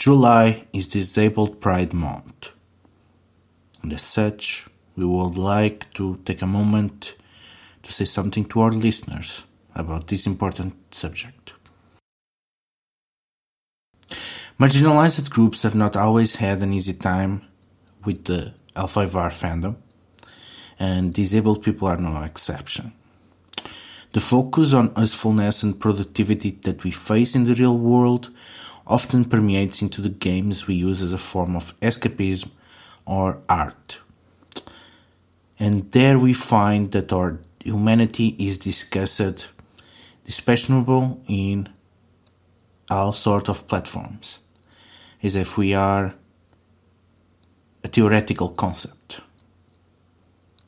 July is Disabled Pride Month. And as such, we would like to take a moment to say something to our listeners about this important subject. Marginalized groups have not always had an easy time with the L5R fandom, and disabled people are no exception. The focus on usefulness and productivity that we face in the real world often permeates into the games we use as a form of escapism or art. And there we find that our humanity is discussed, dispassionable in all sorts of platforms, as if we are a theoretical concept,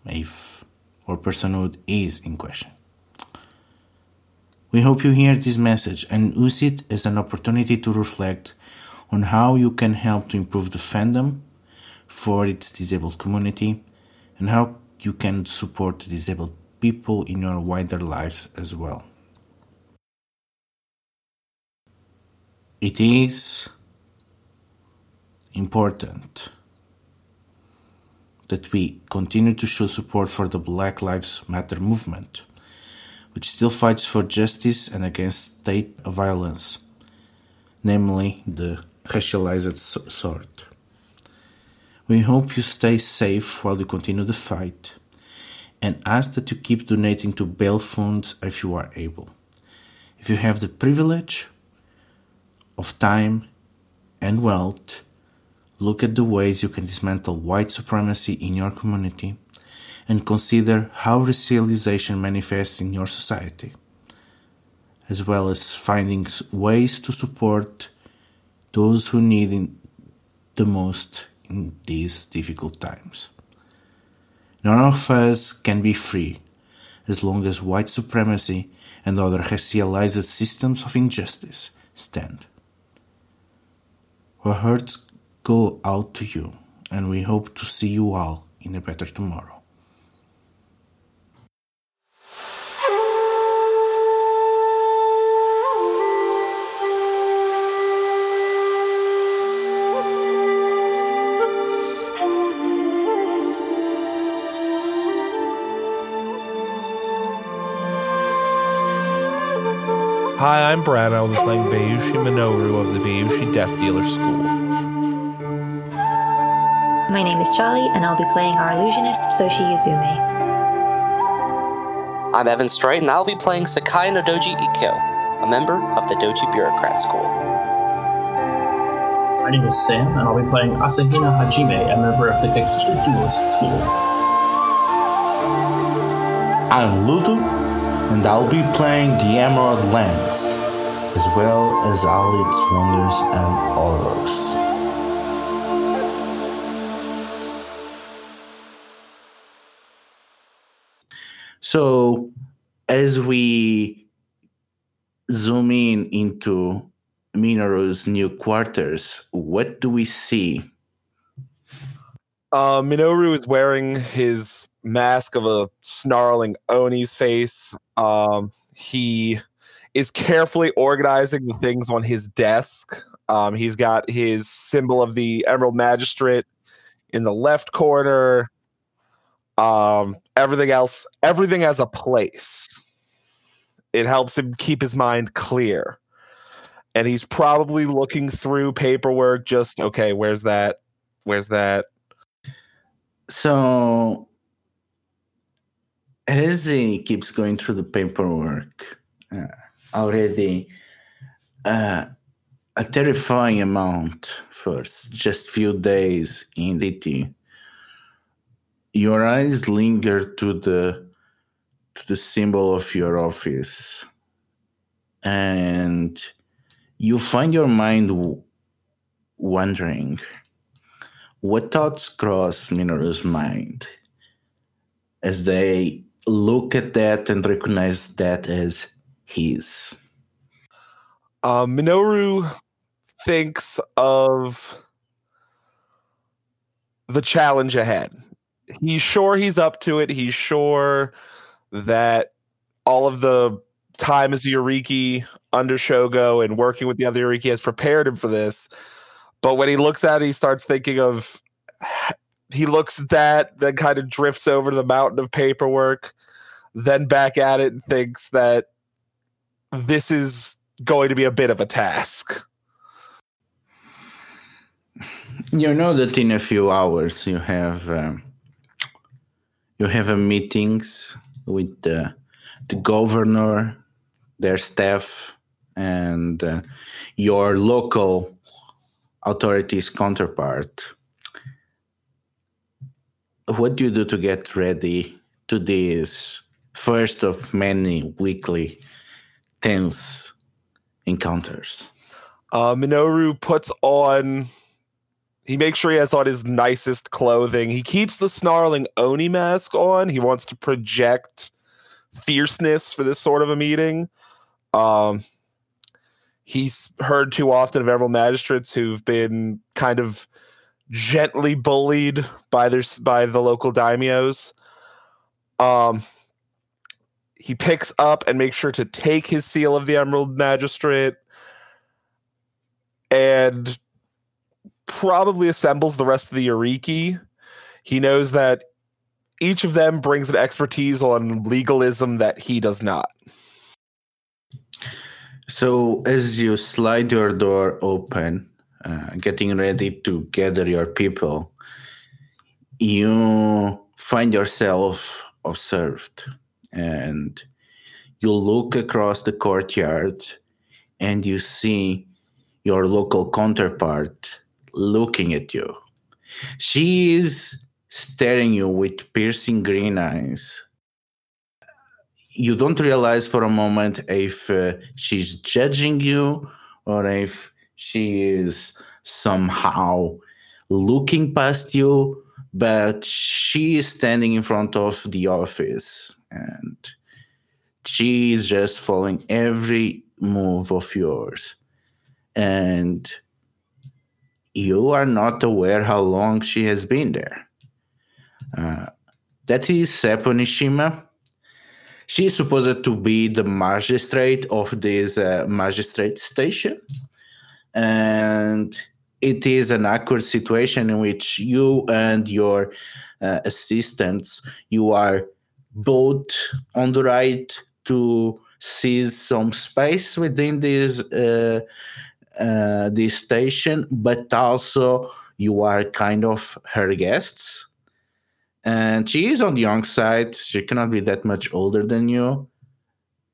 if our personhood is in question. We hope you hear this message and use it as an opportunity to reflect on how you can help to improve the fandom for its disabled community and how you can support disabled people in your wider lives as well. It is important that we continue to show support for the Black Lives Matter movement which still fights for justice and against state violence, namely the racialized sort. We hope you stay safe while you continue the fight and ask that you keep donating to bail funds if you are able. If you have the privilege of time and wealth, look at the ways you can dismantle white supremacy in your community and consider how racialization manifests in your society, as well as finding ways to support those who need it the most in these difficult times. None of us can be free as long as white supremacy and other racialized systems of injustice stand. Our hearts go out to you, and we hope to see you all in a better tomorrow. Hi, I'm Brad. I'll be playing Bayushi Minoru of the Bayushi Death Dealer School. My name is Charlie, and I'll be playing our illusionist, Soshi Yuzume. I'm Evan Straight, and I'll be playing Sakai no Doji Ikkyo, a member of the Doji Bureaucrat School. My name is Sam, and I'll be playing Asahina Hajime, a member of the Kakita Duelist School. I'm Ludo, and I'll be playing the Emerald Lands, as well as all wonders and horrors. So, as we zoom in into Minoru's new quarters, what do we see? Uh, Minoru is wearing his mask of a snarling Oni's face. Um, he is carefully organizing the things on his desk. Um, he's got his symbol of the Emerald Magistrate in the left corner. Um, everything else, everything has a place. It helps him keep his mind clear. And he's probably looking through paperwork, just okay, where's that? Where's that? So, as he keeps going through the paperwork, uh, already uh, a terrifying amount for just few days in DT. Your eyes linger to the to the symbol of your office, and you find your mind w- wondering what thoughts cross Minoru's mind as they look at that and recognize that as his. Uh, Minoru thinks of the challenge ahead. He's sure he's up to it. He's sure that all of the time as Yoriki under Shogo and working with the other Yoriki has prepared him for this. But when he looks at it, he starts thinking of. He looks at that, then kind of drifts over to the mountain of paperwork, then back at it and thinks that this is going to be a bit of a task. You know that in a few hours you have um, you have a meetings with the, the governor, their staff, and uh, your local authorities counterpart. What do you do to get ready to this first of many weekly tense encounters? Uh, Minoru puts on. He makes sure he has on his nicest clothing. He keeps the snarling Oni mask on. He wants to project fierceness for this sort of a meeting. Um, he's heard too often of several magistrates who've been kind of gently bullied by their by the local daimyos. Um, he picks up and makes sure to take his seal of the Emerald Magistrate and probably assembles the rest of the Yoriki. He knows that each of them brings an expertise on legalism that he does not. So, as you slide your door open, uh, getting ready to gather your people, you find yourself observed and you look across the courtyard and you see your local counterpart looking at you. She is staring you with piercing green eyes. You don't realize for a moment if uh, she's judging you or if she is somehow looking past you, but she is standing in front of the office and she is just following every move of yours and you are not aware how long she has been there. Uh, that is Seppo Nishima. She is supposed to be the magistrate of this uh, magistrate station. And it is an awkward situation in which you and your uh, assistants, you are both on the right to seize some space within this uh, uh, this station, but also you are kind of her guests. And she is on the young side. She cannot be that much older than you.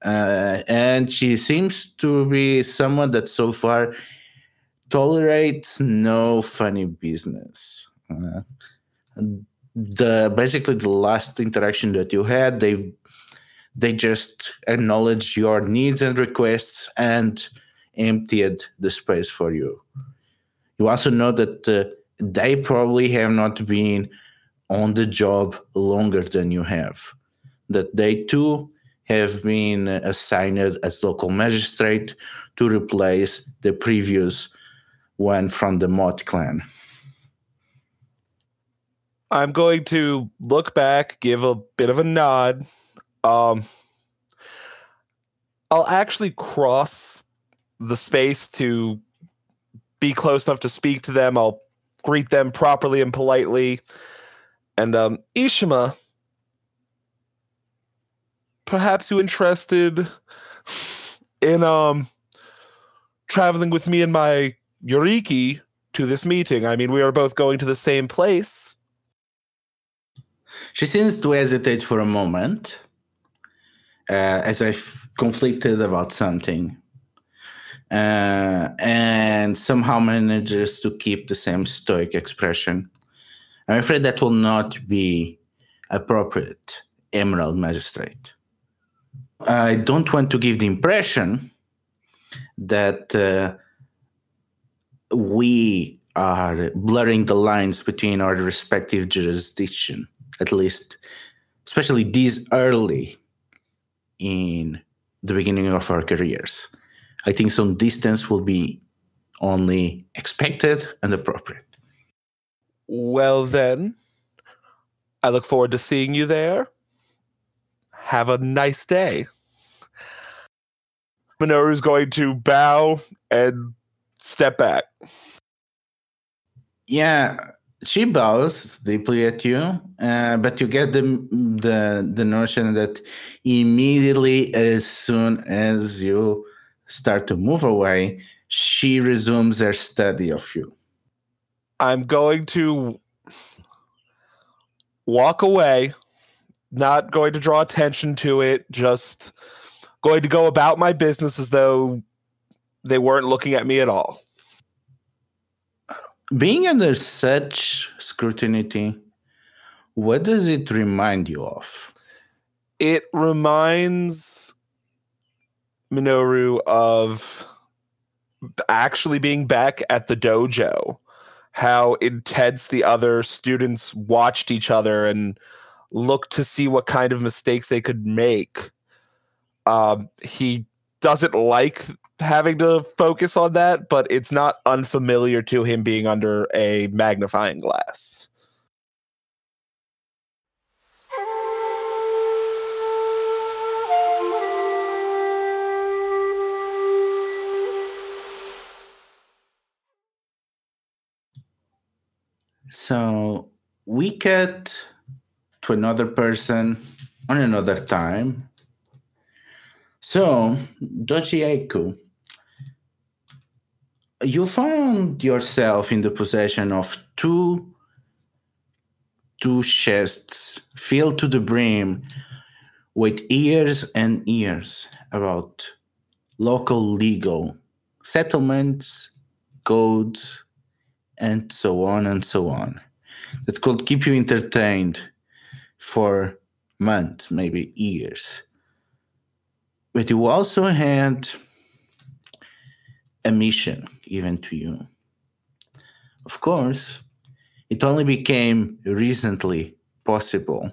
Uh, and she seems to be someone that so far tolerates no funny business. Uh, the basically the last interaction that you had, they they just acknowledged your needs and requests and emptied the space for you. You also know that uh, they probably have not been on the job longer than you have, that they too have been assigned as local magistrate to replace the previous one from the Mott clan. I'm going to look back, give a bit of a nod. Um, I'll actually cross the space to be close enough to speak to them. I'll greet them properly and politely. And um, Ishima, perhaps you interested in um traveling with me and my Yoriki to this meeting? I mean, we are both going to the same place. She seems to hesitate for a moment, uh, as if conflicted about something uh, and somehow manages to keep the same stoic expression. I'm afraid that will not be appropriate, Emerald Magistrate. I don't want to give the impression that uh, we are blurring the lines between our respective jurisdiction, at least, especially this early in the beginning of our careers. I think some distance will be only expected and appropriate. Well, then, I look forward to seeing you there. Have a nice day. Minoru's going to bow and step back. Yeah, she bows deeply at you, uh, but you get the the the notion that immediately, as soon as you start to move away, she resumes her study of you. I'm going to walk away, not going to draw attention to it, just going to go about my business as though they weren't looking at me at all. Being under such scrutiny, what does it remind you of? It reminds Minoru of actually being back at the dojo, how intense the other students watched each other and looked to see what kind of mistakes they could make. Um, he doesn't like having to focus on that, but it's not unfamiliar to him being under a magnifying glass. So we get to another person on another time. So, Eiku, you found yourself in the possession of two two chests filled to the brim with years and years about local legal settlements, codes, and so on and so on that could keep you entertained for months, maybe years. But you also had a mission given to you. Of course, it only became recently possible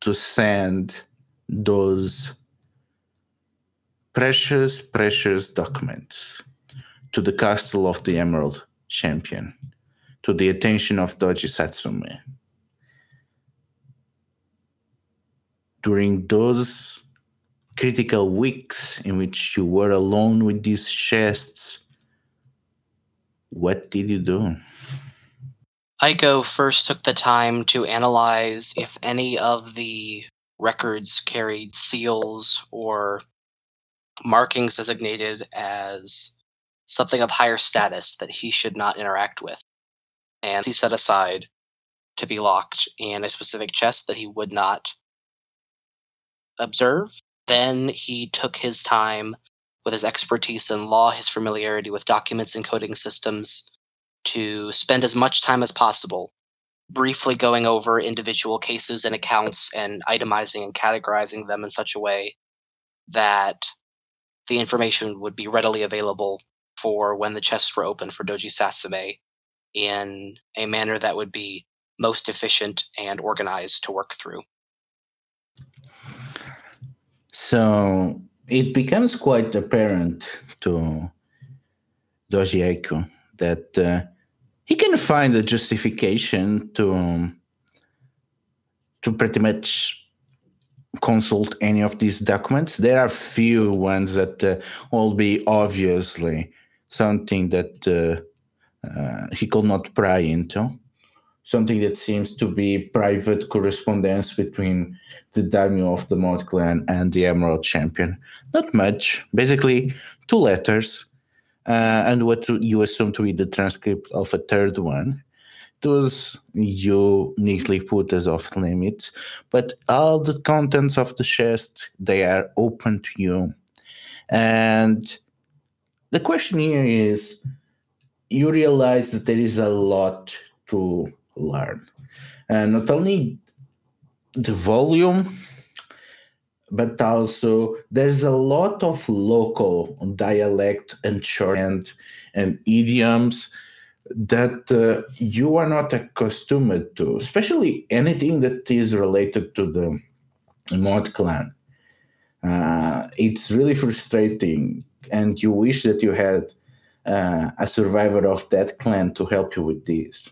to send those precious, precious documents to the castle of the Emerald Champion, to the attention of Doji Satsume. During those critical weeks in which you were alone with these chests, what did you do? Aiko first took the time to analyze if any of the records carried seals or markings designated as something of higher status that he should not interact with. And he set aside to be locked in a specific chest that he would not observe. Then he took his time with his expertise in law, his familiarity with documents and coding systems, to spend as much time as possible briefly going over individual cases and accounts and itemizing and categorizing them in such a way that the information would be readily available for when the chests were open for Doji Satsume in a manner that would be most efficient and organized to work through. So it becomes quite apparent to Doji Eiku that uh, he can find a justification to um, to pretty much consult any of these documents. There are few ones that uh, will be obviously something that uh, uh, he could not pry into, something that seems to be private correspondence between the daimyo of the Mod clan and the Emerald Champion. Not much, basically two letters, uh, and what you assume to be the transcript of a third one. Those you neatly put as off limits, but all the contents of the chest they are open to you, and the question here is you realize that there is a lot to learn and not only the volume but also there's a lot of local dialect and shorthand and idioms that uh, you are not accustomed to especially anything that is related to the mod clan uh, it's really frustrating and you wish that you had uh, a survivor of that clan to help you with this.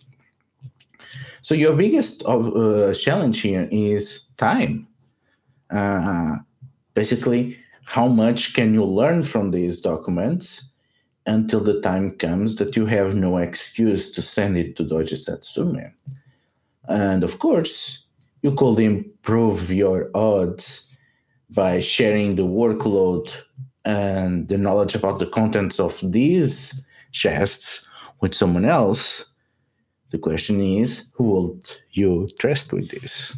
So your biggest uh, challenge here is time. Uh, basically, how much can you learn from these documents, until the time comes that you have no excuse to send it to Doji Satsume. And of course, you could improve your odds by sharing the workload and the knowledge about the contents of these chests with someone else. The question is, who will you trust with this?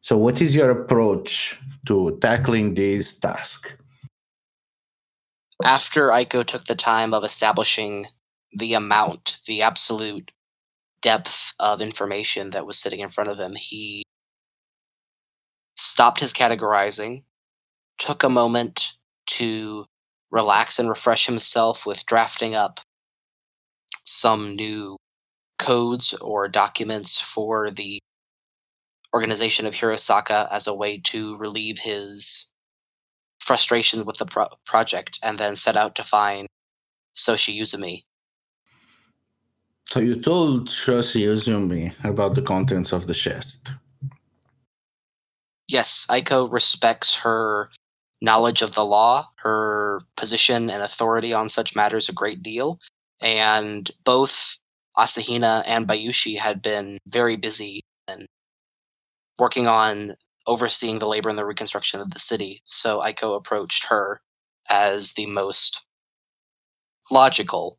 So, what is your approach to tackling this task? After Aiko took the time of establishing the amount, the absolute depth of information that was sitting in front of him, he stopped his categorizing, took a moment to relax and refresh himself with drafting up some new codes or documents for the organization of Hirosaka as a way to relieve his frustration with the pro- project and then set out to find Soshi Uzumi. So you told Soshi Uzumi about the contents of the chest. Yes, Aiko respects her knowledge of the law, her position and authority on such matters a great deal, and both Asahina and Bayushi had been very busy and working on overseeing the labor and the reconstruction of the city. So Aiko approached her as the most logical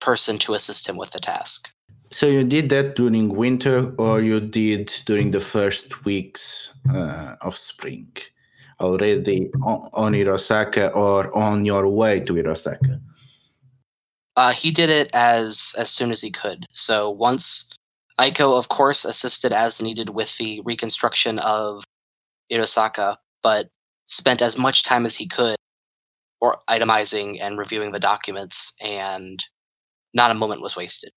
person to assist him with the task. So you did that during winter, or you did during the first weeks uh, of spring, already on, on or on your way to Hirosaka? Uh, he did it as as soon as he could. So once Aiko, of course, assisted as needed with the reconstruction of Hirosaka, but spent as much time as he could or itemizing and reviewing the documents, and not a moment was wasted.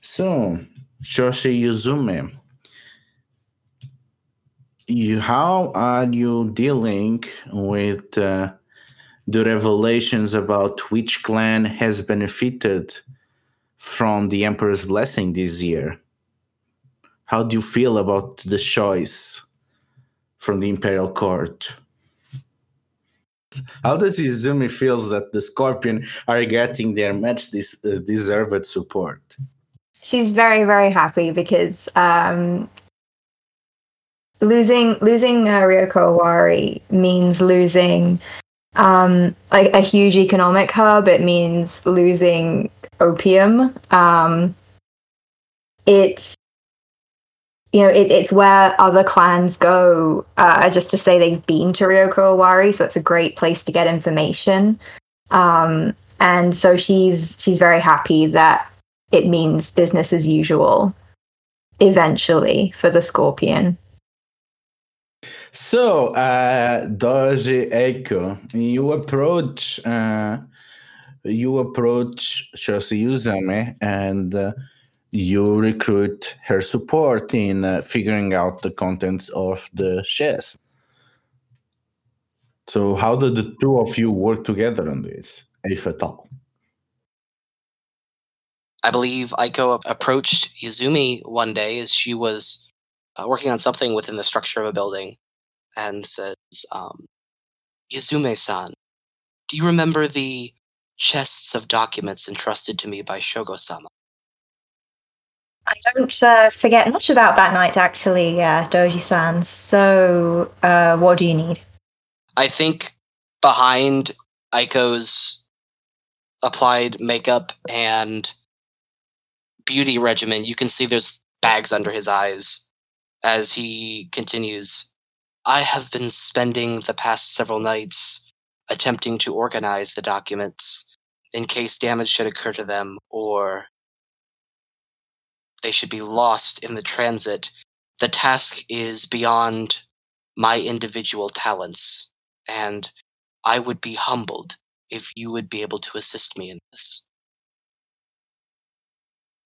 So, Soshi Uzumi, you, how are you dealing with uh, the revelations about which clan has benefited from the Emperor's blessing this year? How do you feel about the choice from the Imperial Court? How does Izumi feels that the Scorpion are getting their much uh, deserved support? She's very, very happy because um, losing losing uh, Ryoko Owari means losing um, like a huge economic hub. It means losing opium. Um, it's you know it, it's where other clans go uh, just to say they've been to Ryoko Owari, so it's a great place to get information. Um, and so she's she's very happy that it means business as usual eventually for the Scorpion. So, uh, Doji Eiko, you approach uh, you approach Soshi Uzumi and uh, you recruit her support in uh, figuring out the contents of the chest. So, how did the two of you work together on this, if at all? I believe Aiko approached Izumi one day as she was uh, working on something within the structure of a building and says, um, Izume-san, do you remember the chests of documents entrusted to me by Shogo-sama? I don't uh, forget much about that night, actually, uh, Doji-san. So, uh, what do you need? I think behind Aiko's applied makeup and beauty regimen, you can see there's bags under his eyes as he continues. I have been spending the past several nights attempting to organize the documents in case damage should occur to them or they should be lost in the transit. The task is beyond my individual talents, and I would be humbled if you would be able to assist me in this.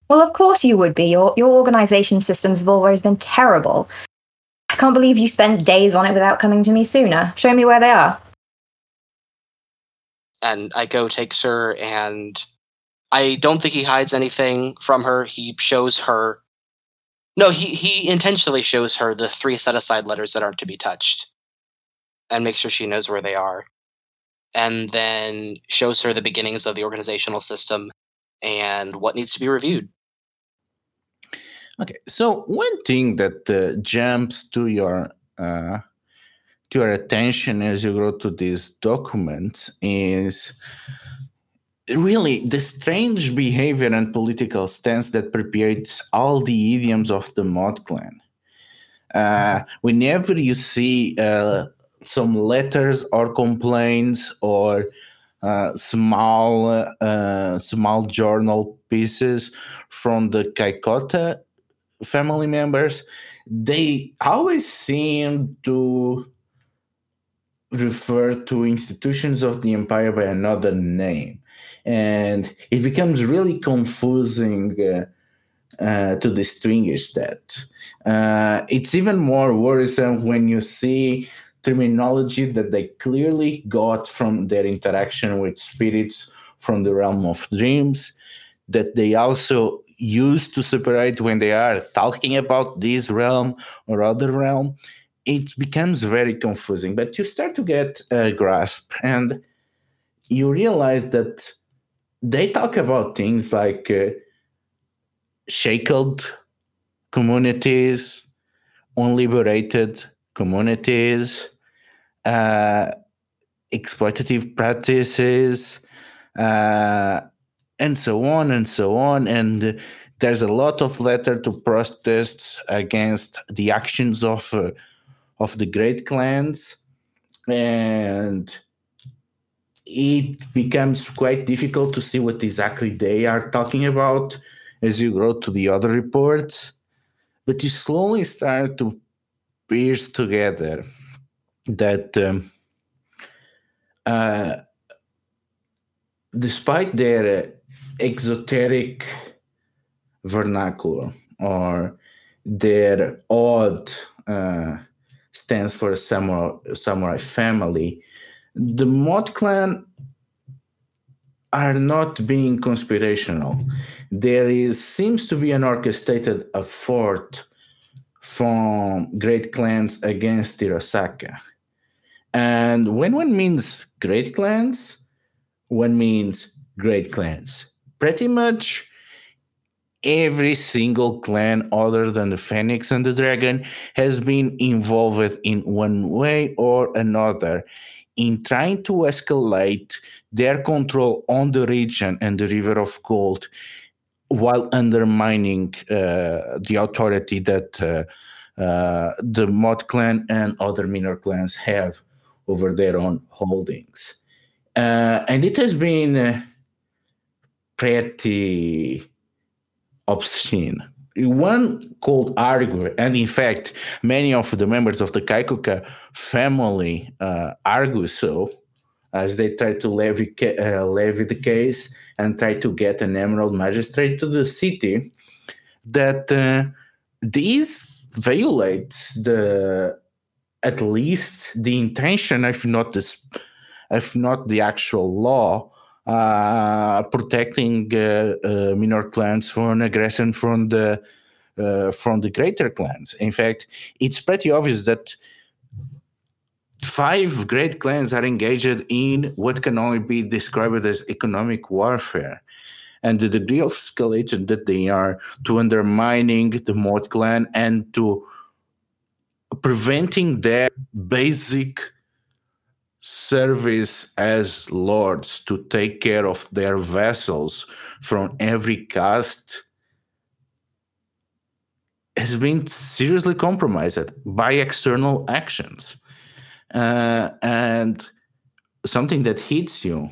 Well, of course you would be. Your your organization systems have always been terrible. I can't believe you spent days on it without coming to me sooner. Show me where they are. And Aiko takes her, and I don't think he hides anything from her. He shows her. No, he, he intentionally shows her the three set aside letters that aren't to be touched and makes sure she knows where they are. and then shows her the beginnings of the organizational system and what needs to be reviewed. Okay, so one thing that uh, jumps to your uh, to your attention as you go to these documents is really the strange behavior and political stance that permeates all the idioms of the Mod Clan. Uh, whenever you see uh, some letters or complaints or uh, small uh, small journal pieces from the Kaikota family members, they always seem to refer to institutions of the empire by another name. And it becomes really confusing uh, uh, to distinguish that. Uh, it's even more worrisome when you see terminology that they clearly got from their interaction with spirits from the realm of dreams that they also used to separate when they are talking about this realm or other realm, it becomes very confusing. But you start to get a grasp and you realize that they talk about things like uh, shackled communities, unliberated communities, uh, exploitative practices, uh, and so on and so on. And there's a lot of letter to protests against the actions of uh, of the great clans, and it becomes quite difficult to see what exactly they are talking about as you go to the other reports. But you slowly start to piece together that. Um, uh, despite their exoteric vernacular or their odd uh, stands for samurai, samurai family, the Mod clan are not being conspirational. There is seems to be an orchestrated effort from great clans against Hirosaka. And when one means great clans, one means great clans pretty much every single clan other than the Phoenix and the Dragon has been involved in one way or another in trying to escalate their control on the region and the River of Gold while undermining uh, the authority that uh, uh, the Mod clan and other minor clans have over their own holdings. Uh, and it has been uh, pretty obscene. One could argue, and in fact, many of the members of the Kaikoka family uh, argue so, as they try to levy, uh, levy the case and try to get an emerald magistrate to the city, that uh, this violates the at least the intention, if not the if not the actual law protecting uh, uh, minor clans from aggression from the from the greater clans. In fact, it's pretty obvious that five great clans are engaged in what can only be described as economic warfare. And the degree of escalation that they are to undermining the Mod clan and to preventing their basic service as lords to take care of their vessels from every caste has been seriously compromised by external actions. Uh, and something that hits you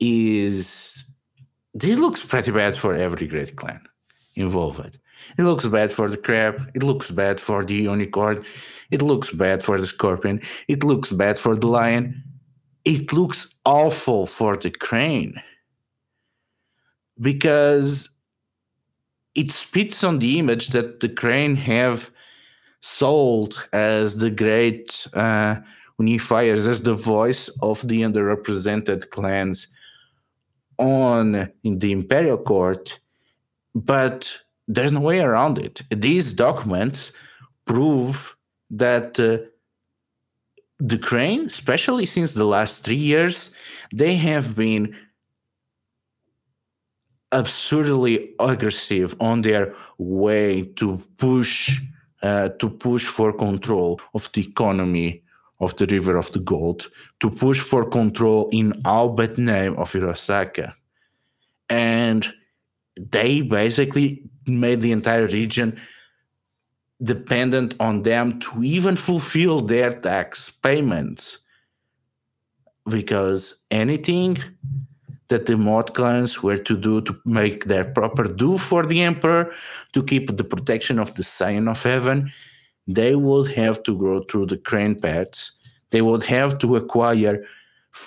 is this looks pretty bad for every great clan involved. It looks bad for the crab. It looks bad for the unicorn. It looks bad for the scorpion. It looks bad for the lion. It looks awful for the crane because it spits on the image that the crane have sold as the great uh, unifiers, as the voice of the underrepresented clans on in the imperial court, but there's no way around it. These documents prove that uh, the crane, especially since the last three years, they have been absurdly aggressive on their way to push uh, to push for control of the economy of the River of the Gold, to push for control in all but name of Hirosaka. And they basically made the entire region dependent on them to even fulfill their tax payments. Because anything that the Mod clans were to do to make their proper due for the Emperor, to keep the protection of the Scion of Heaven, they would have to go through the crane paths. They would have to acquire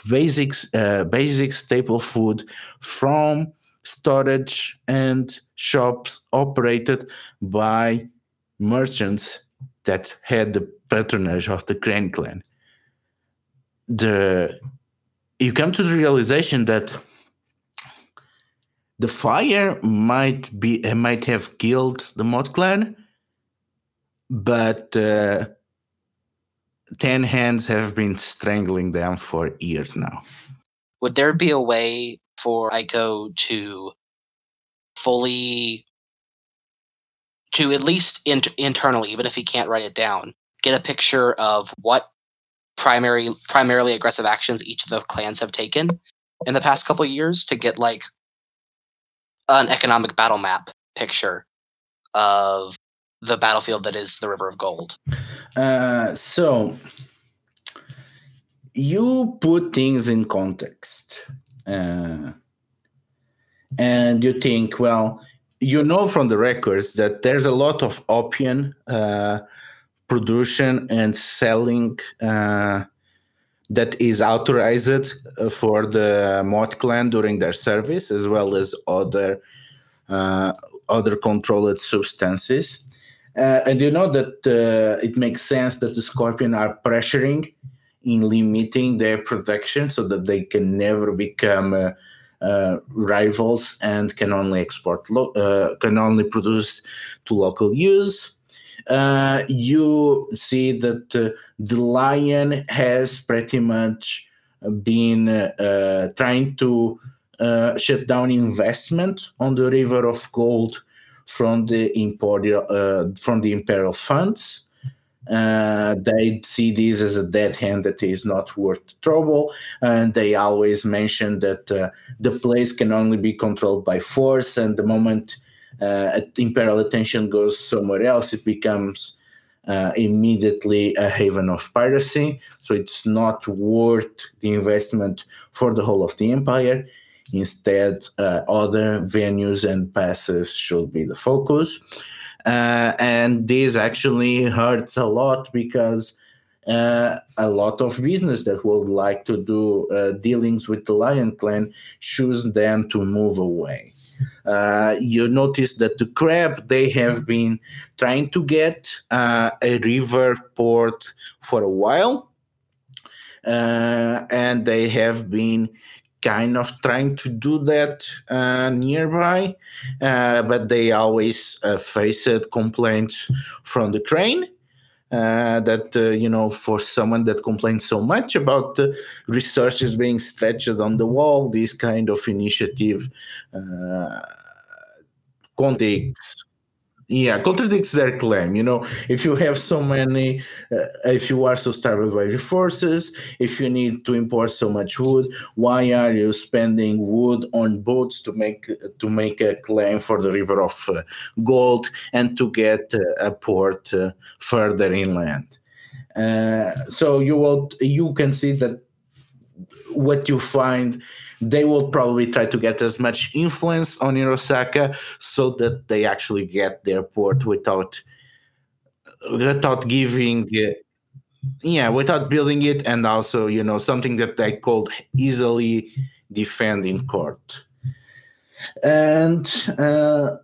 basics, uh, basic staple food from storage and shops operated by merchants that had the patronage of the Crane clan. The you come to the realization that the fire might be uh, might have killed the Mod clan, but uh, ten hands have been strangling them for years now. Would there be a way for Aiko to fully to at least int- internally, even if he can't write it down, get a picture of what primary primarily aggressive actions each of the clans have taken in the past couple years to get like an economic battle map picture of the battlefield that is the River of Gold. Uh, so you put things in context, uh, and you think, well, you know from the records that there's a lot of opium uh, production and selling uh, that is authorized for the Mod clan during their service, as well as other uh, other controlled substances. Uh, and you know that it makes sense that the Scorpion are pressuring in limiting their production so that they can never become uh, uh, rivals and can only export lo- uh, can only produce to local use. Uh, you see that uh, the lion has pretty much been uh, trying to shut down investment on the river of gold from the imperial from the imperial funds. Uh, they see this as a dead hand that is not worth trouble, and they always mention that uh, the place can only be controlled by force. And the moment uh, imperial attention goes somewhere else, it becomes uh, immediately a haven of piracy. So it's not worth the investment for the whole of the empire. Instead, uh, other venues and passes should be the focus. Uh, and this actually hurts a lot because uh, a lot of business that would like to do uh, dealings with the Lion Clan choose them to move away. Uh, you notice that the crab they have been trying to get uh, a river port for a while, uh, and they have been kind of trying to do that uh, nearby, uh, but they always uh, faced complaints from the crane. Uh, that uh, you know, for someone that complains so much about the researchers being stretched on the wall, this kind of initiative uh, yeah contradicts their claim you know. If you have so many uh, if you are so starved by resources if you need to import so much wood why are you spending wood on boats to make to make a claim for the river of uh, gold and to get uh, a port uh, further inland? Uh, so you will you can see that what you find they will probably try to get as much influence on Hirosaka so that they actually get their port without without giving uh, yeah without building it and also you know something that they could easily defend in court. And uh,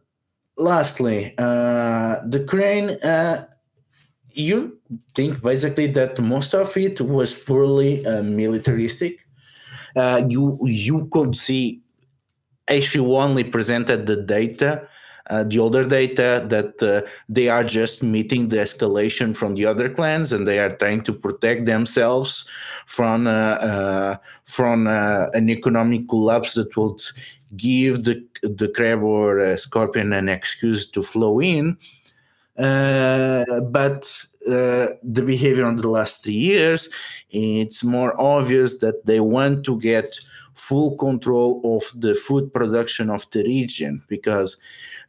lastly uh, the crane uh, you think basically that most of it was purely uh, militaristic uh, you you could see if you only presented the data uh, the older data that uh, they are just meeting the escalation from the other clans and they are trying to protect themselves from uh, uh from an economic collapse that would give the the crab or scorpion an excuse to flow in. but the behavior on the last three years, it's more obvious that they want to get full control of the food production of the region because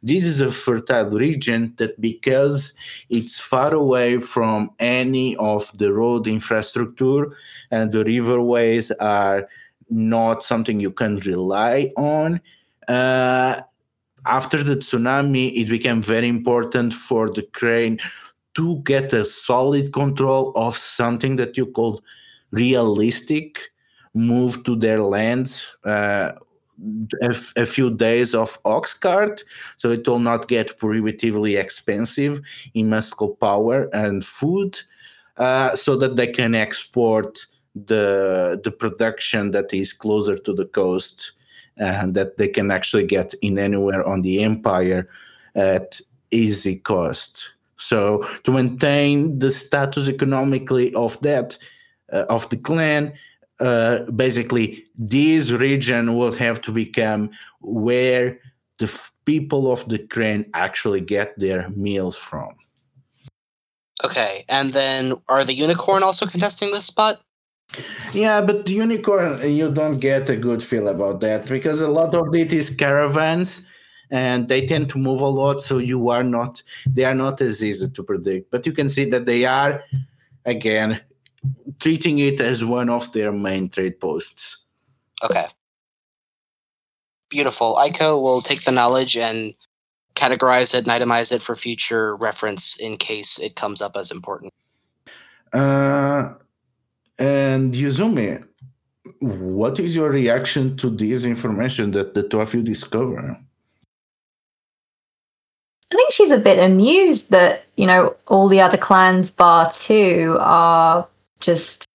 this is a fertile region that because it's far away from any of the road infrastructure and the riverways are not something you can rely on uh, after the tsunami it became very important for the crane to get a solid control of something that you call realistic move to their lands uh, a, a few days of ox cart, so it will not get prohibitively expensive in muscle power and food, uh, so that they can export the the production that is closer to the coast and that they can actually get in anywhere on the empire at easy cost. So to maintain the status economically of that uh, of the clan, uh, basically this region will have to become where the f- people of the crane actually get their meals from. Okay, and then are the unicorn also contesting this spot? Yeah, but the unicorn, you don't get a good feel about that because a lot of it is caravans and they tend to move a lot. So you are not, they are not as easy to predict. But you can see that they are, again, treating it as one of their main trade posts. Okay. Beautiful. Aiko will take the knowledge and categorize it and itemize it for future reference in case it comes up as important. Uh, and Yuzumi, what is your reaction to this information that the two of you discover? I think she's a bit amused that, you know, all the other clans, bar two, are just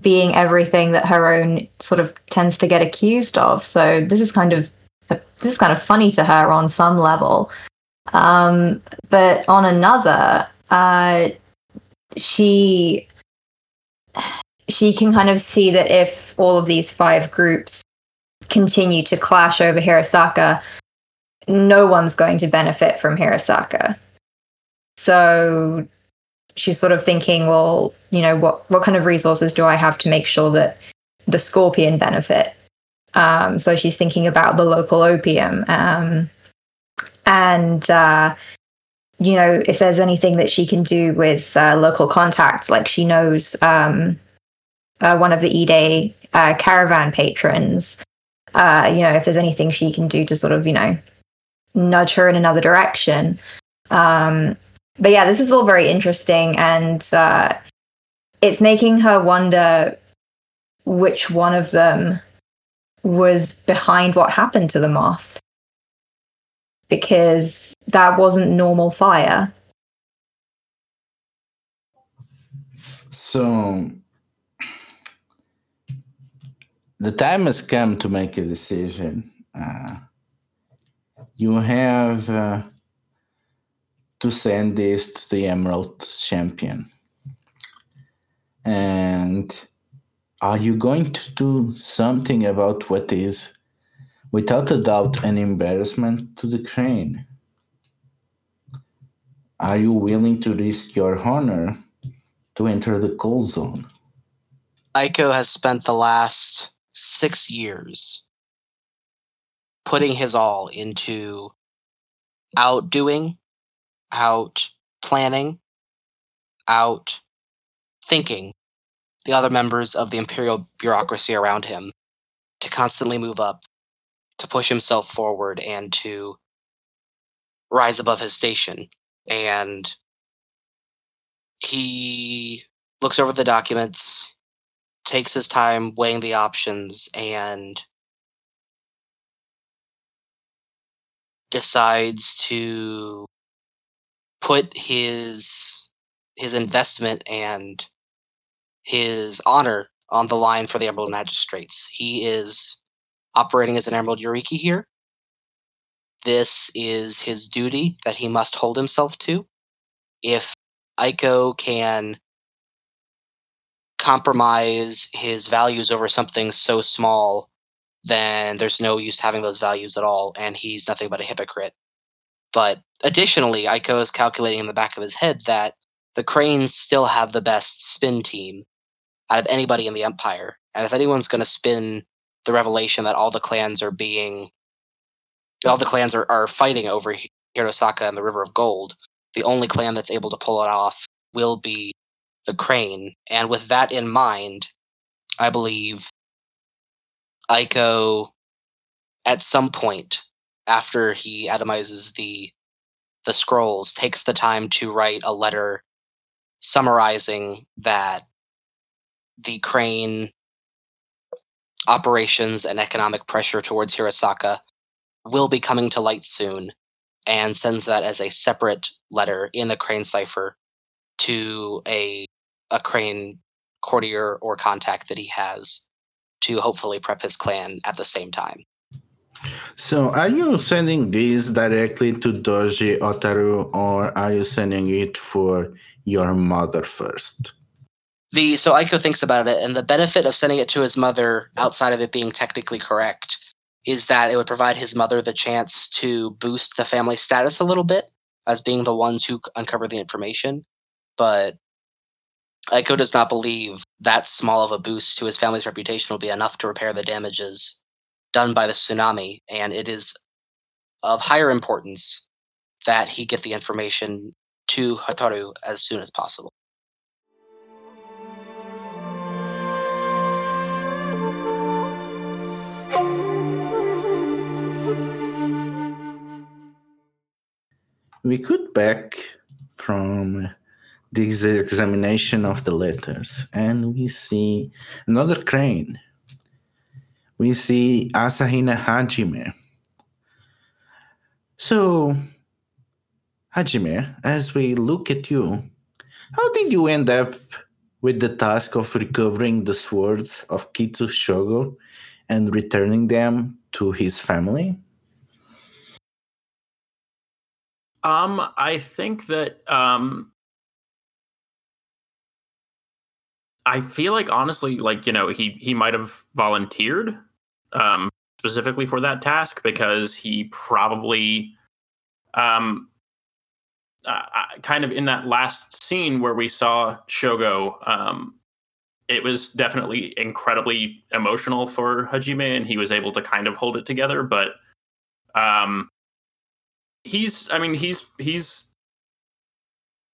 being everything that her own sort of tends to get accused of. So this is kind of this is kind of funny to her on some level. Um, but on another, uh, she she can kind of see that if all of these five groups continue to clash over Hirasaka, no one's going to benefit from Hirasaka. So she's sort of thinking, well, you know, what what kind of resources do I have to make sure that the scorpion benefit? Um, so she's thinking about the local opium, um, and uh, you know, if there's anything that she can do with uh, local contacts, like she knows um, uh, one of the Ide uh, caravan patrons. Uh, you know, if there's anything she can do to sort of, you know, nudge her in another direction. Um, but yeah, this is all very interesting, and uh, it's making her wonder which one of them was behind what happened to the moth, because that wasn't normal fire. So the time has come to make a decision. Uh, you have uh, to send this to the Emerald Champion. And are you going to do something about what is, without a doubt, an embarrassment to the crane? Are you willing to risk your honor to enter the cold zone? Aiko has spent the last six years putting his all into outdoing out planning, out thinking the other members of the imperial bureaucracy around him to constantly move up, to push himself forward, and to rise above his station. And he looks over the documents, takes his time weighing the options, and decides to put his his investment and his honor on the line for the Emerald Magistrates. He is operating as an Emerald Yoriki here. this is his duty that he must hold himself to. If Aiko can compromise his values over something so small, then there's no use having those values at all, and he's nothing but a hypocrite. But additionally, Aiko is calculating in the back of his head that the Cranes still have the best spin team out of anybody in the Empire. And if anyone's going to spin the revelation that all the clans are being, all the clans are, are fighting over Hirosaka and the River of Gold, the only clan that's able to pull it off will be the Crane. And with that in mind, I believe Aiko, at some point after he atomizes the the scrolls, takes the time to write a letter summarizing that the Crane operations and economic pressure towards Hirosaka will be coming to light soon, and sends that as a separate letter in the Crane cipher to a a Crane courtier or contact that he has to hopefully prep his clan at the same time. So, are you sending this directly to Doji Hotaru, or are you sending it for your mother first? The so Aiko thinks about it, and the benefit of sending it to his mother, outside of it being technically correct, is that it would provide his mother the chance to boost the family status a little bit as being the ones who uncover the information. But Aiko does not believe that small of a boost to his family's reputation will be enough to repair the damages done by the tsunami, and it is of higher importance that he get the information to Hotaru as soon as possible. We could back from this examination of the letters and we see another crane. We see Asahina Hajime. So, Hajime, as we look at you, how did you end up with the task of recovering the swords of Kitsu Shogo and returning them to his family? Um, I think that um, I feel like honestly, like you know, he he might have volunteered um, specifically for that task because he probably um, uh, kind of in that last scene where we saw Shogo. Um, it was definitely incredibly emotional for Hajime, and he was able to kind of hold it together. But um, he's i mean he's he's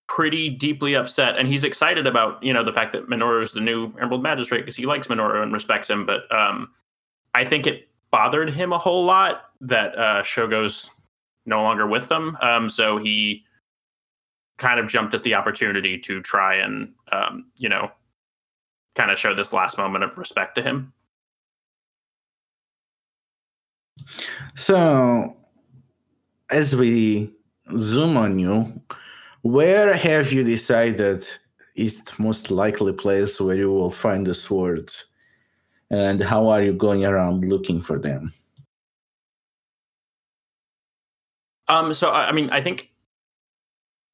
pretty deeply upset and he's excited about you know the fact that minoru is the new emerald magistrate because he likes minoru and respects him but um i think it bothered him a whole lot that uh shogo's no longer with them um so he kind of jumped at the opportunity to try and um you know kind of show this last moment of respect to him. So as we zoom on you, where have you decided is the most likely place where you will find the swords? And how are you going around looking for them? Um, so I mean, I think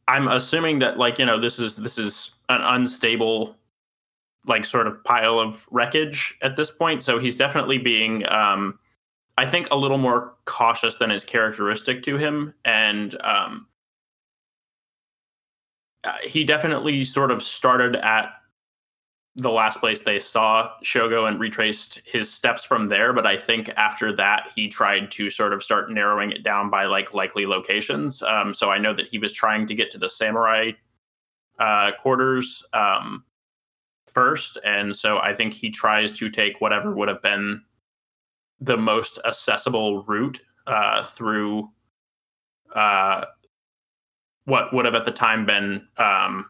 I'm assuming that like you know this is this is an unstable like sort of pile of wreckage at this point. So he's definitely being um, I think a little more cautious than is characteristic to him, and um, he definitely sort of started at the last place they saw Shogo and retraced his steps from there. But I think after that, he tried to sort of start narrowing it down by like likely locations. Um, so I know that he was trying to get to the samurai uh, quarters um, first, and so I think he tries to take whatever would have been the most accessible route uh, through uh, what would have at the time been um,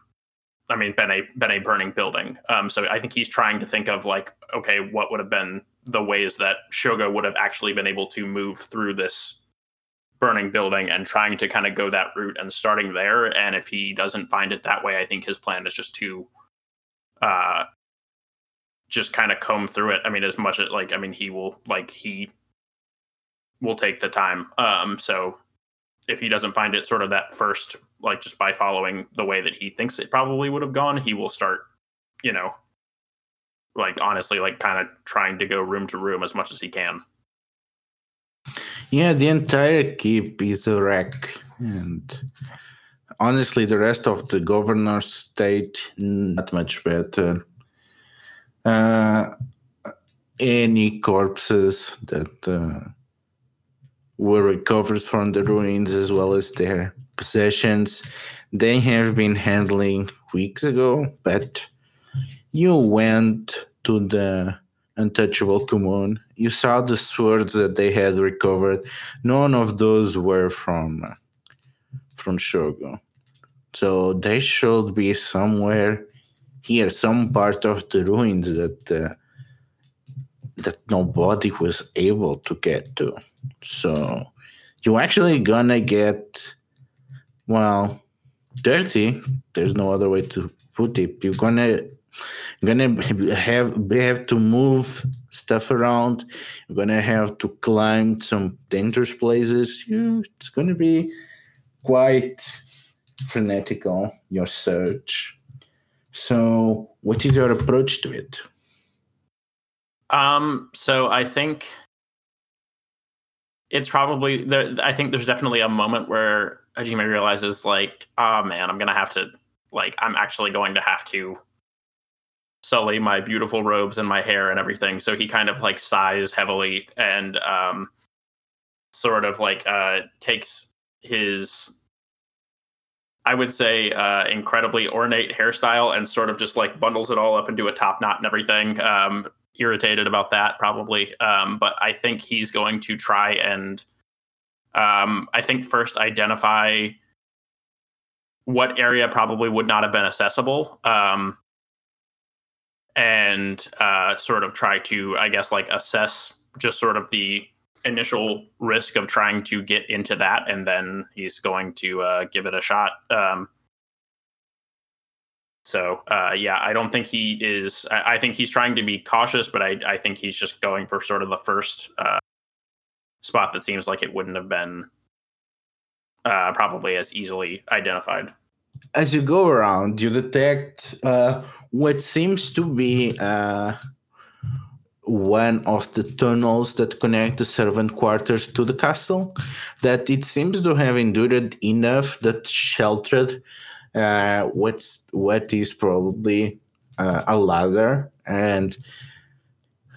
I mean been a been a burning building. Um, so I think he's trying to think of like okay what would have been the ways that Shogo would have actually been able to move through this burning building and trying to kind of go that route and starting there and if he doesn't find it that way I think his plan is just to uh just kind of comb through it. I mean, as much as like, I mean, he will like he will take the time. Um, so if he doesn't find it sort of that first, like just by following the way that he thinks it probably would have gone, he will start, you know, like honestly, like kind of trying to go room to room as much as he can. Yeah, the entire keep is a wreck, and honestly, the rest of the governor's state not much better. Uh, any corpses that uh, were recovered from the ruins, as well as their possessions, they have been handling weeks ago. But you went to the untouchable commune. You saw the swords that they had recovered. None of those were from from Shogo. So they should be somewhere here, some part of the ruins that uh, that nobody was able to get to. So you're actually gonna get well dirty. There's no other way to put it. You're gonna gonna have have to move stuff around. You're gonna have to climb some dangerous places. You, it's gonna be quite frenetical your search. So, what is your approach to it? Um, so I think it's probably there. I think there's definitely a moment where Hajime realizes, like, oh man, I'm gonna have to, like, I'm actually going to have to sully my beautiful robes and my hair and everything. So he kind of like sighs heavily and um, sort of like uh, takes his, I would say, uh, incredibly ornate hairstyle and sort of just like bundles it all up into a top knot and everything. Um, irritated about that probably, um, but I think he's going to try and, um, I think first identify what area probably would not have been accessible. Um, and uh, sort of try to, I guess, like assess just sort of the initial risk of trying to get into that, and then he's going to uh, give it a shot. Um, so uh, yeah, I don't think he is. I, I, think he's trying to be cautious, but I, I think he's just going for sort of the first uh, spot that seems like it wouldn't have been uh, probably as easily identified. As you go around, you detect uh, what seems to be uh, one of the tunnels that connect the servant quarters to the castle that it seems to have endured enough that sheltered uh, what's what is probably uh, a ladder and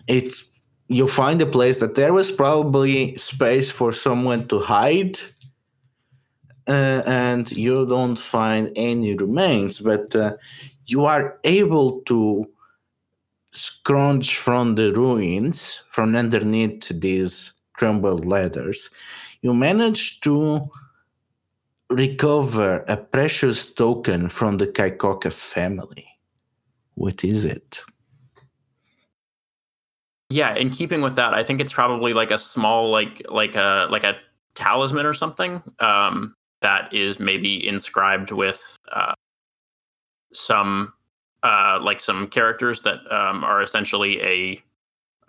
it's you find a place that there was probably space for someone to hide uh, and you don't find any remains but uh, you are able to scrounge from the ruins from underneath these crumbled ladders. You manage to recover a precious token from the Kaikoka family. What is it? Yeah, in keeping with that, I think it's probably like a small, like like a like a talisman or something um, that is maybe inscribed with uh, some uh, like some characters that um, are essentially a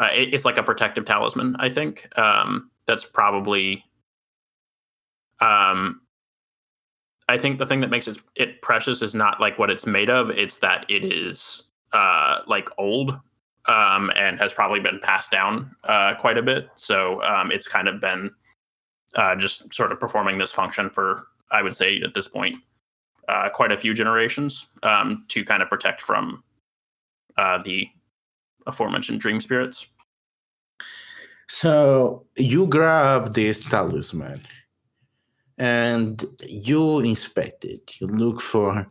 uh, it's like a protective talisman i think um, that's probably um, i think the thing that makes it, it precious is not like what it's made of it's that it is uh, like old um, and has probably been passed down uh, quite a bit so um, it's kind of been uh, just sort of performing this function for i would say at this point uh, quite a few generations um, to kind of protect from uh, the aforementioned dream spirits. So you grab this talisman and you inspect it. You look for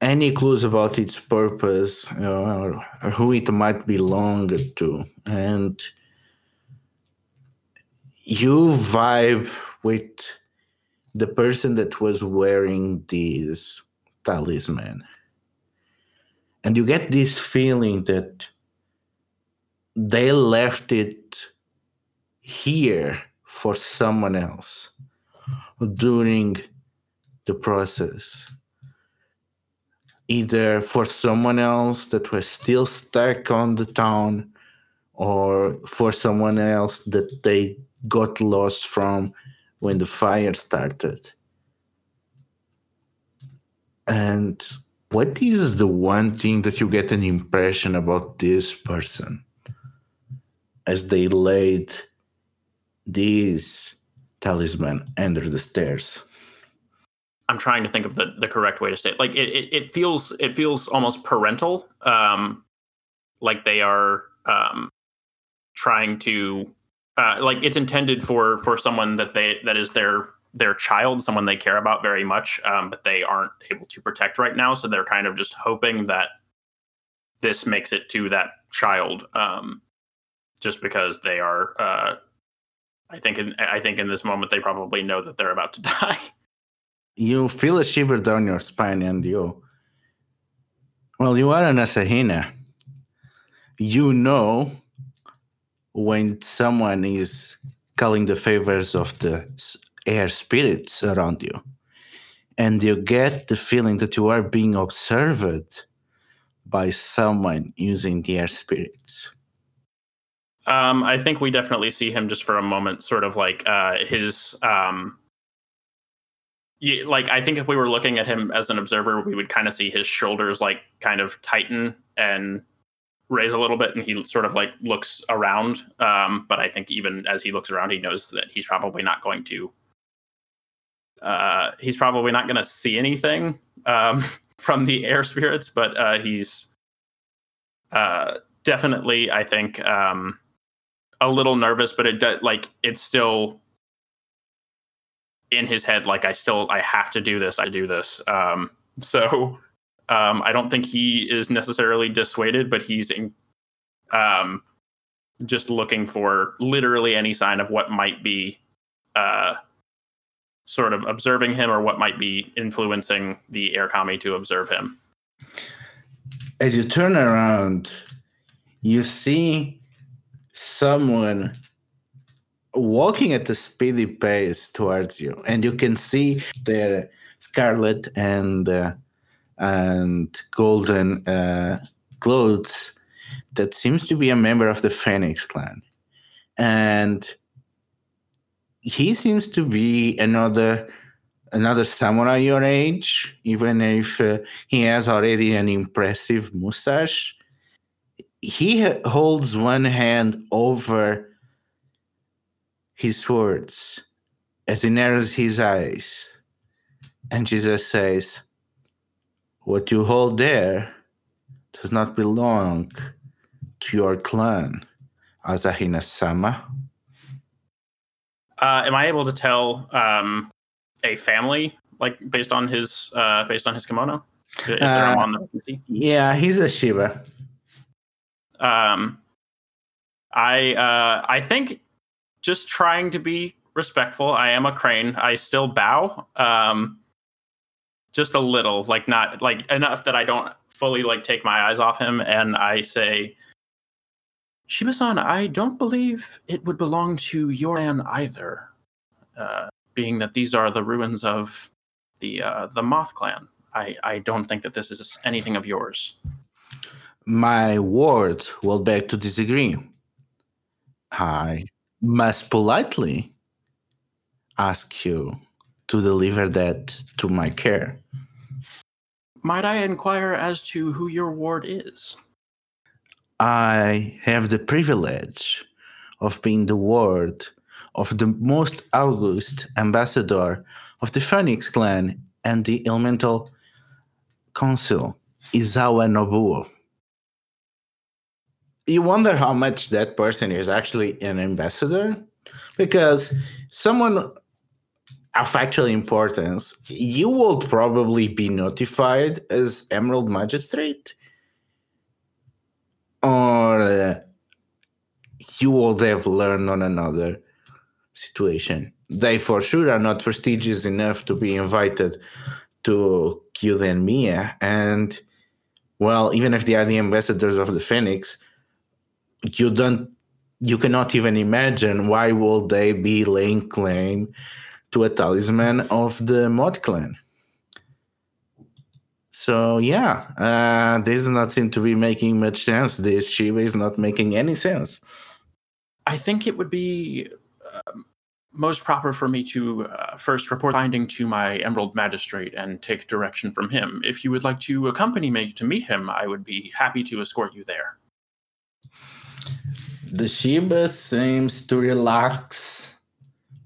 any clues about its purpose or, who it might belong to. And you vibe with the person that was wearing this talisman. And you get this feeling that they left it here for someone else during the process. Either for someone else that was still stuck on the town or for someone else that they got lost from when the fire started. And what is the one thing that you get an impression about this person as they laid this talisman under the stairs? I'm trying to think of the, the correct way to say it. Like it, it, it feels it feels almost parental. Um, like they are um, trying to uh, like it's intended for for someone that they that is their their child, someone they care about very much, um, but they aren't able to protect right now. So they're kind of just hoping that this makes it to that child, um, just because they are. Uh, I think in I think in this moment they probably know that they're about to die. You feel a shiver down your spine, and you. Well, you are an Asahina. You know when someone is calling the favors of the air spirits around you and you get the feeling that you are being observed by someone using the air spirits um, i think we definitely see him just for a moment sort of like uh, his um, like i think if we were looking at him as an observer we would kind of see his shoulders like kind of tighten and raise a little bit and he sort of like looks around um, but i think even as he looks around he knows that he's probably not going to uh, he's probably not going to see anything um, from the air spirits but uh, he's uh, definitely i think um, a little nervous but it does like it's still in his head like i still i have to do this i do this um, so um, I don't think he is necessarily dissuaded, but he's in, um, just looking for literally any sign of what might be uh, sort of observing him or what might be influencing the air kami to observe him. As you turn around, you see someone walking at a speedy pace towards you, and you can see their scarlet and uh, and golden uh, clothes that seems to be a member of the Phoenix clan. And he seems to be another another samurai your age, even if uh, he has already an impressive mustache. He ha- holds one hand over his words as he narrows his eyes. And Jesus says, what you hold there does not belong to your clan, Asahina Sama. Uh, am I able to tell um, a family, like based on his uh, based on his kimono? Is there Uh, Yeah, he's a Shiba. Um, I uh, I think just trying to be respectful. I am a crane. I still bow. Um, just a little, like not like enough that I don't fully like take my eyes off him, and I say, Shiba-san, I don't believe it would belong to your clan either, uh, being that these are the ruins of the uh, the Moth clan. I, I don't think that this is anything of yours. My ward will beg to disagree. I must politely ask you to deliver that to my care. Might I inquire as to who your ward is? I have the privilege of being the ward of the most august ambassador of the Phoenix clan and the Elemental Council, Isawa Nobuo. You wonder how much that person is actually an ambassador? Because someone of actual importance, you will probably be notified as Emerald Magistrate or uh, you would have learned on another situation. They for sure are not prestigious enough to be invited to Kyuden Miya. And well, even if they are the ambassadors of the Phoenix, you don't you cannot even imagine why will they be laying claim to a talisman of the Moth clan. So yeah, uh, this does not seem to be making much sense. This Shiba is not making any sense. I think it would be uh, most proper for me to uh, first report finding to my Emerald Magistrate and take direction from him. If you would like to accompany me to meet him, I would be happy to escort you there. The Shiba seems to relax,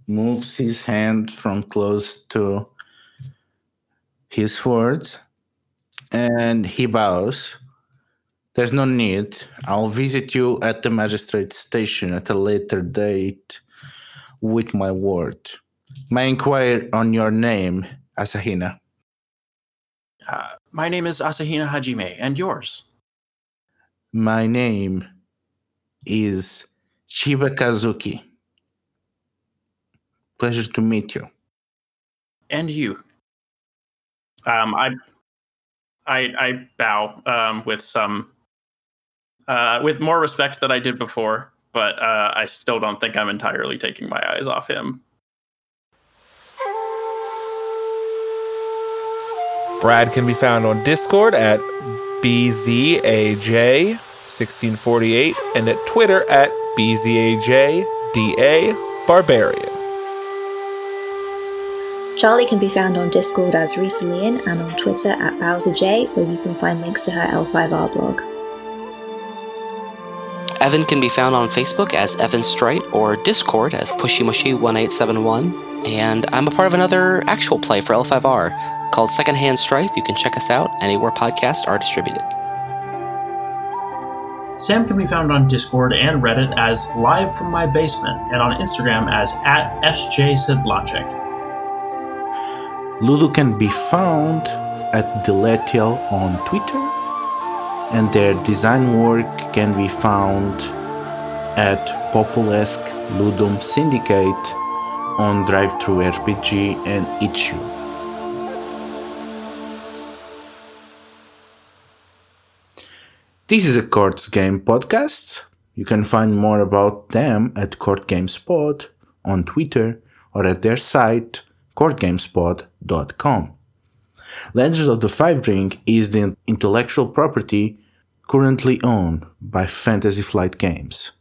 moves his hand from close to his sword, and he bows. There's no need. I'll visit you at the magistrate station at a later date with my word. May I inquire on your name, Asahina? Uh, my name is Asahina Hajime, and yours? My name is Shiba Kazuki. Pleasure to meet you. And you. Um, I, I, I bow um, with some, uh, with more respect than I did before, but uh, I still don't think I'm entirely taking my eyes off him. Brad can be found on Discord at BZAJ1648 and at Twitter at BZAJDA Barbarian. Charlie can be found on Discord as Risa Leon and on Twitter at BowserJ, where you can find links to her L5R blog. Evan can be found on Facebook as Evan Strite or Discord as PushyMushy1871. And I'm a part of another actual play for L5R called Secondhand Strife. You can check us out anywhere podcasts are distributed. Sam can be found on Discord and Reddit as Live from My Basement and on Instagram as at SJSidlachik. Ludo can be found at Deletial on Twitter, and their design work can be found at Populesque Ludum Syndicate on Drive-Thru and Itch.io. This is a Courts Game podcast. You can find more about them at Court on Twitter or at their site courtgamespod.com. Legends of the Five Ring is the intellectual property currently owned by Fantasy Flight Games.